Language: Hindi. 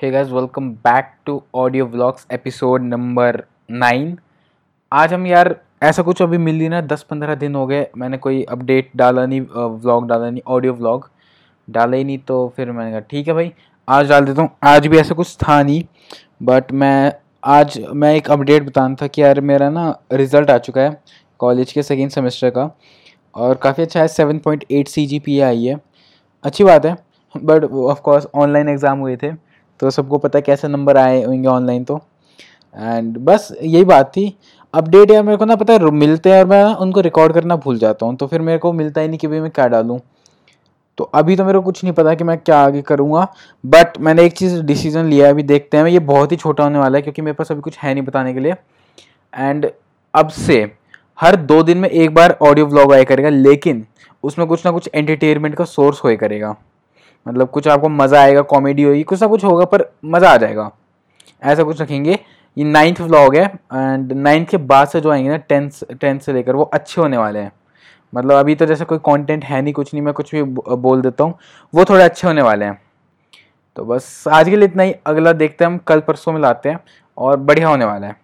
Hey guys welcome back to audio vlogs episode number nine आज हम यार ऐसा कुछ अभी मिल ही ना, दस पंद्रह दिन हो गए, मैंने कोई अपडेट डाला नहीं व्लॉग डाला नहीं ऑडियो व्लॉग डाला ही नहीं तो फिर मैंने कहा, ठीक है भाई, आज डाल देता हूँ। आज भी ऐसा कुछ था नहीं बट मैं, आज मैं एक अपडेट बताना था कि यार मेरा ना रिज़ल्ट आ चुका है कॉलेज के सेकेंड सेमेस्टर का और काफ़ी अच्छा है seven point eight C G P I है। अच्छी बात है but of course online exam हुए थे। तो सबको पता है कैसे नंबर आए होंगे ऑनलाइन तो। एंड बस यही बात थी। अपडेट यार मेरे को ना पता है, मिलते हैं और मैं उनको रिकॉर्ड करना भूल जाता हूँ तो फिर मेरे को मिलता ही नहीं कि भाई मैं क्या डालूँ। तो अभी तो मेरे को कुछ नहीं पता कि मैं क्या आगे करूँगा बट मैंने एक चीज़ डिसीज़न लिया है, अभी देखते हैं। ये बहुत ही छोटा होने वाला है, क्योंकि मेरे पास अभी कुछ है नहीं बताने के लिए। एंड अब से हर दो दिन में एक बार ऑडियो व्लॉग आया करेगा, लेकिन उसमें कुछ ना कुछ एंटरटेनमेंट का सोर्स होए करेगा। मतलब कुछ आपको मज़ा आएगा कॉमेडी होगी, कुछ ना कुछ होगा, पर मज़ा आ जाएगा। ऐसा कुछ रखेंगे। ये नाइन्थ व्लॉग है एंड नाइन्थ के बाद से जो आएँगे ना टेंथ टेंथ से लेकर, वो अच्छे होने वाले हैं। मतलब अभी तो जैसे कोई कंटेंट है नहीं, कुछ नहीं, मैं कुछ भी बोल देता हूँ, वो थोड़े अच्छे होने वाले हैं। तो बस आज के लिए इतना ही, अगला देखते हैं हम, कल परसों में लाते हैं, और बढ़िया होने वाला है।